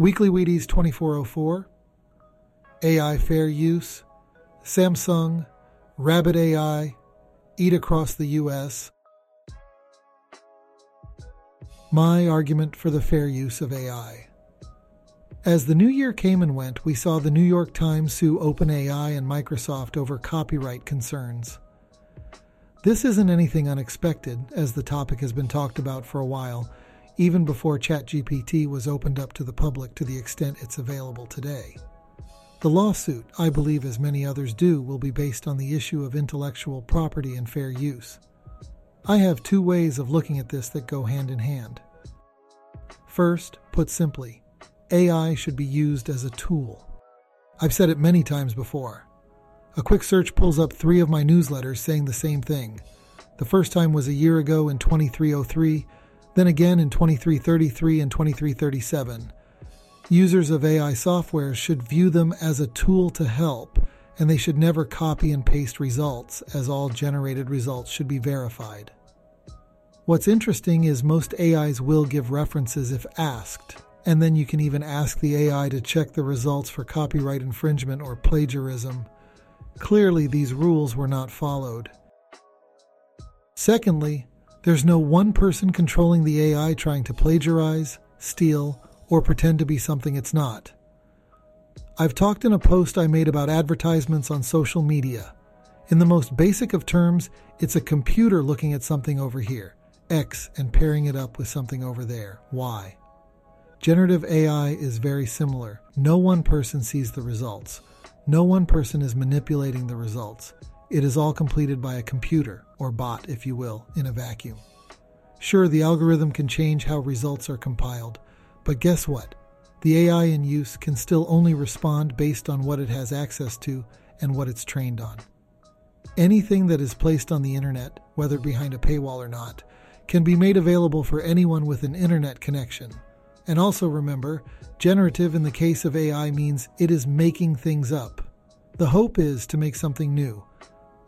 Weekly Wheaties 2404, AI Fair Use, Samsung, Rabbit AI, Eat Across the U.S. My argument for the fair use of AI. As the new year came and went, we saw the New York Times sue OpenAI and Microsoft over copyright concerns. This isn't anything unexpected, as the topic has been talked about for a while, even before ChatGPT was opened up to the public to the extent it's available today. The lawsuit, I believe as many others do, will be based on the issue of intellectual property and fair use. I have two ways of looking at this that go hand in hand. First, put simply, AI should be used as a tool. I've said it many times before. A quick search pulls up three of my newsletters saying the same thing. The first time was a year ago in 2303, then again in 2333 and 2337. Users of AI software should view them as a tool to help, and they should never copy and paste results, as all generated results should be verified. What's interesting is most AIs will give references if asked, and then you can even ask the AI to check the results for copyright infringement or plagiarism. Clearly, these rules were not followed. Secondly, there's no one person controlling the AI trying to plagiarize, steal, or pretend to be something it's not. I've talked in a post I made about advertisements on social media. In the most basic of terms, it's a computer looking at something over here, X, and pairing it up with something over there, Y. Generative AI is very similar. No one person sees the results. No one person is manipulating the results. It is all completed by a computer, or bot, if you will, in a vacuum. Sure, the algorithm can change how results are compiled, but guess what? The AI in use can still only respond based on what it has access to and what it's trained on. Anything that is placed on the internet, whether behind a paywall or not, can be made available for anyone with an internet connection. And also remember, generative in the case of AI means it is making things up. The hope is to make something new,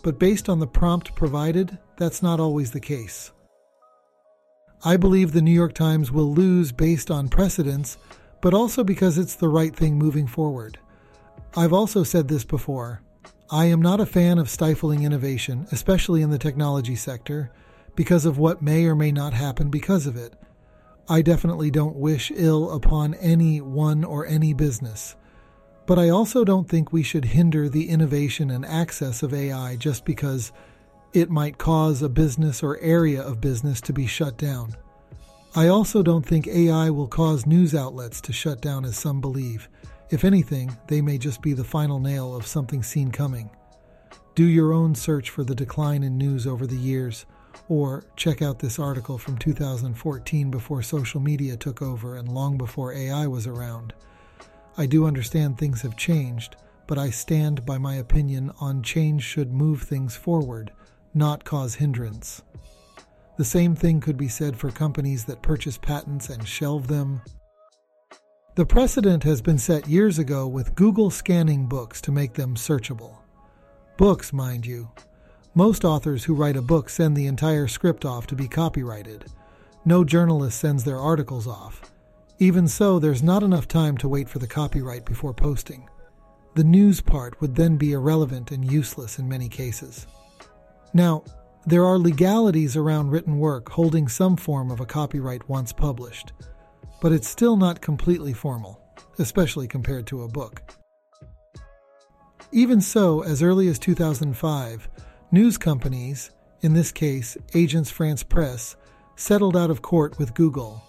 but based on the prompt provided, that's not always the case. I believe the New York Times will lose based on precedents, but also because it's the right thing moving forward. I've also said this before. I am not a fan of stifling innovation, especially in the technology sector, because of what may or may not happen because of it. I definitely don't wish ill upon any one or any business. But I also don't think we should hinder the innovation and access of AI just because it might cause a business or area of business to be shut down. I also don't think AI will cause news outlets to shut down as some believe. If anything, they may just be the final nail of something seen coming. Do your own search for the decline in news over the years, or check out this article from 2014 before social media took over and long before AI was around. I do understand things have changed, but I stand by my opinion on change should move things forward, not cause hindrance. The same thing could be said for companies that purchase patents and shelve them. The precedent has been set years ago with Google scanning books to make them searchable. Books, mind you. Most authors who write a book send the entire script off to be copyrighted. No journalist sends their articles off. Even so, there's not enough time to wait for the copyright before posting. The news part would then be irrelevant and useless in many cases. Now, there are legalities around written work holding some form of a copyright once published, but it's still not completely formal, especially compared to a book. Even so, as early as 2005, news companies, in this case Agence France Presse, settled out of court with Google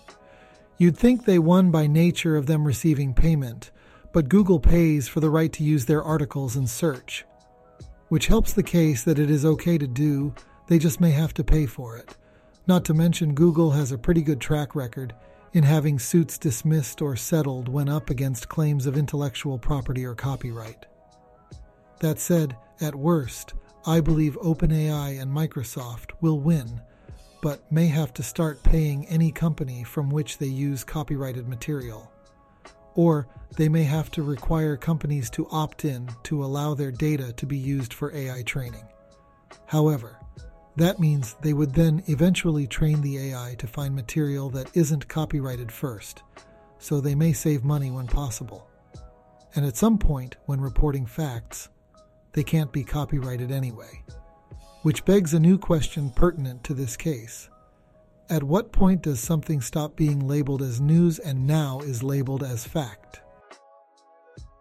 You'd think they won by nature of them receiving payment, but Google pays for the right to use their articles in search, which helps the case that it is okay to do, they just may have to pay for it. Not to mention, Google has a pretty good track record in having suits dismissed or settled when up against claims of intellectual property or copyright. That said, at worst, I believe OpenAI and Microsoft will win but may have to start paying any company from which they use copyrighted material. Or they may have to require companies to opt in to allow their data to be used for AI training. However, that means they would then eventually train the AI to find material that isn't copyrighted first. so they may save money when possible. And at some point, when reporting facts, they can't be copyrighted anyway. Which begs a new question pertinent to this case. At what point does something stop being labeled as news and now is labeled as fact?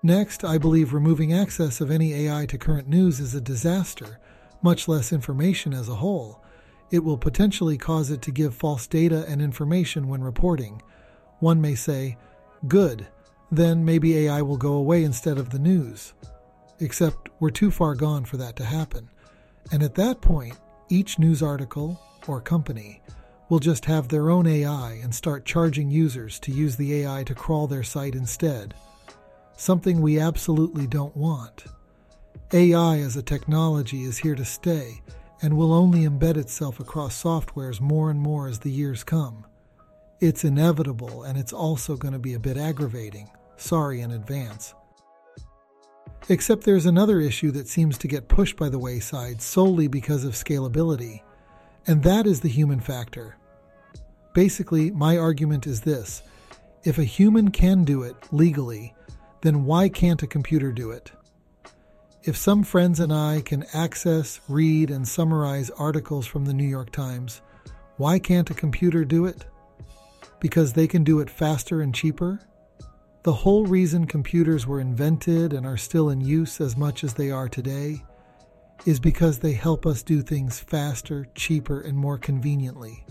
Next, I believe removing access of any AI to current news is a disaster, much less information as a whole. It will potentially cause it to give false data and information when reporting. One may say, good, then maybe AI will go away instead of the news. Except we're too far gone for that to happen. And at that point, each news article or company will just have their own AI and start charging users to use the AI to crawl their site instead something we absolutely don't want. AI as a technology is here to stay and will only embed itself across softwares more and more as the years come. It's inevitable and it's also going to be a bit aggravating. Sorry in advance. Except there's another issue that seems to get pushed by the wayside solely because of scalability, and that is the human factor. Basically, my argument is this if a human can do it legally, then why can't a computer do it? If some friends and I can access, read, and summarize articles from the New York Times, why can't a computer do it? Because they can do it faster and cheaper? The whole reason computers were invented and are still in use as much as they are today is because they help us do things faster, cheaper, and more conveniently.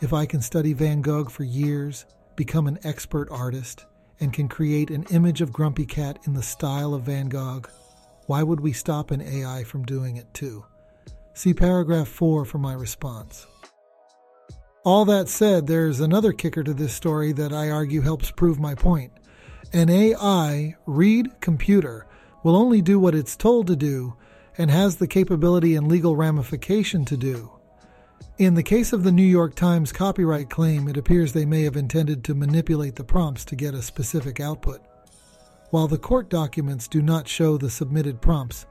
If I can study Van Gogh for years, become an expert artist, and can create an image of Grumpy Cat in the style of Van Gogh, why would we stop an AI from doing it too? See paragraph 4 for my response. All that said, there's another kicker to this story that I argue helps prove my point. An AI read computer will only do what it's told to do and has the capability and legal ramification to do. In the case of the New York Times copyright claim, it appears they may have intended to manipulate the prompts to get a specific output. While the court documents do not show the submitted prompts,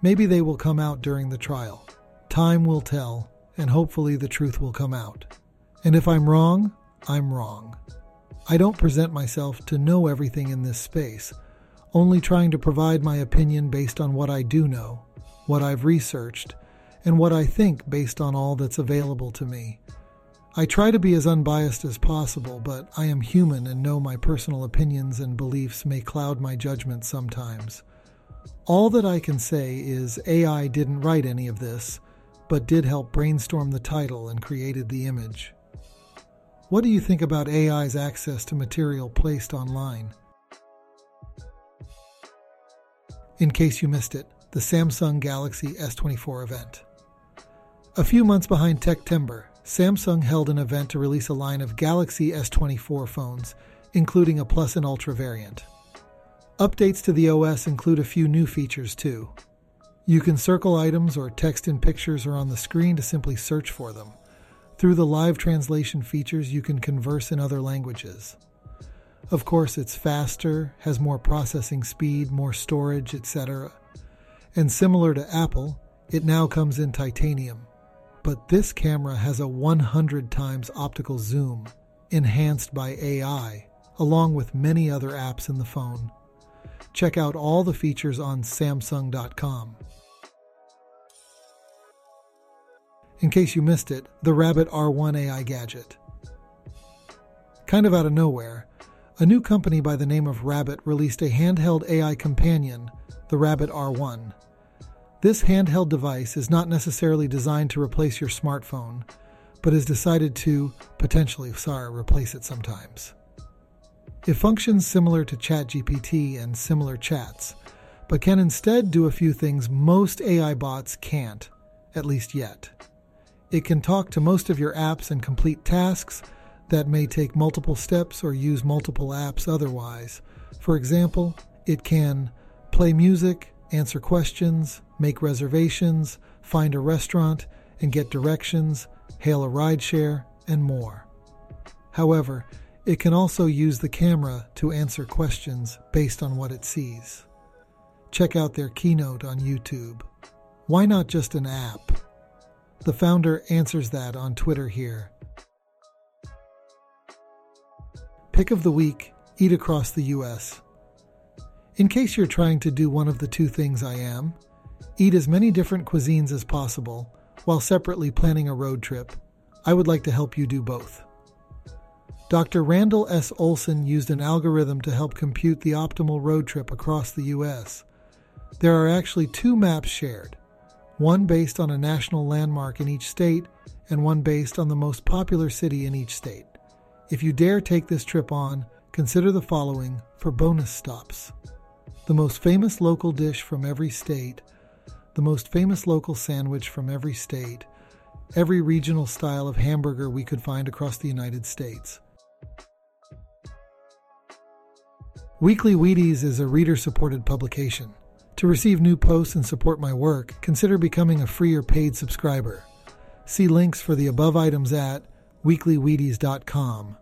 maybe they will come out during the trial. Time will tell, and hopefully the truth will come out. And if I'm wrong, I'm wrong. I don't present myself to know everything in this space, only trying to provide my opinion based on what I do know, what I've researched, and what I think based on all that's available to me. I try to be as unbiased as possible, but I am human and know my personal opinions and beliefs may cloud my judgment sometimes. All that I can say is AI didn't write any of this, but did help brainstorm the title and created the image. What do you think about AI's access to material placed online? In case you missed it, the Samsung Galaxy S24 event. A few months behind Techtember, Samsung held an event to release a line of Galaxy S24 phones, including a Plus and Ultra variant. Updates to the OS include a few new features too. You can circle items or text in pictures or on the screen to simply search for them. Through the live translation features, you can converse in other languages. Of course, it's faster, has more processing speed, more storage, etc. And similar to Apple, it now comes in titanium, but this camera has a 100 times optical zoom, enhanced by AI, along with many other apps in the phone. Check out all the features on Samsung.com. In case you missed it, the Rabbit R1 AI gadget. Kind of out of nowhere, a new company by the name of Rabbit released a handheld AI companion, the Rabbit R1. This handheld device is not necessarily designed to replace your smartphone, but is decided to, potentially, sorry, replace it sometimes. It functions similar to ChatGPT and similar chats, but can instead do a few things most AI bots can't, at least yet. It can talk to most of your apps and complete tasks that may take multiple steps or use multiple apps otherwise. For example, it can play music, answer questions, make reservations, find a restaurant, and get directions, hail a rideshare, and more. However, it can also use the camera to answer questions based on what it sees. Check out their keynote on YouTube. Why not just an app? The founder answers that on Twitter here. pick of the week eat across the U.S. In case you're trying to do one of the two things I am, eat as many different cuisines as possible while separately planning a road trip, I would like to help you do both. Dr. Randall S. Olson used an algorithm to help compute the optimal road trip across the U.S. There are actually two maps shared one based on a national landmark in each state, and one based on the most popular city in each state. If you dare take this trip on, consider the following for bonus stops the most famous local dish from every state, the most famous local sandwich from every state, every regional style of hamburger we could find across the United States. Weekly Wheaties is a reader supported publication. To receive new posts and support my work, consider becoming a free or paid subscriber. See links for the above items at weeklywheaties.com.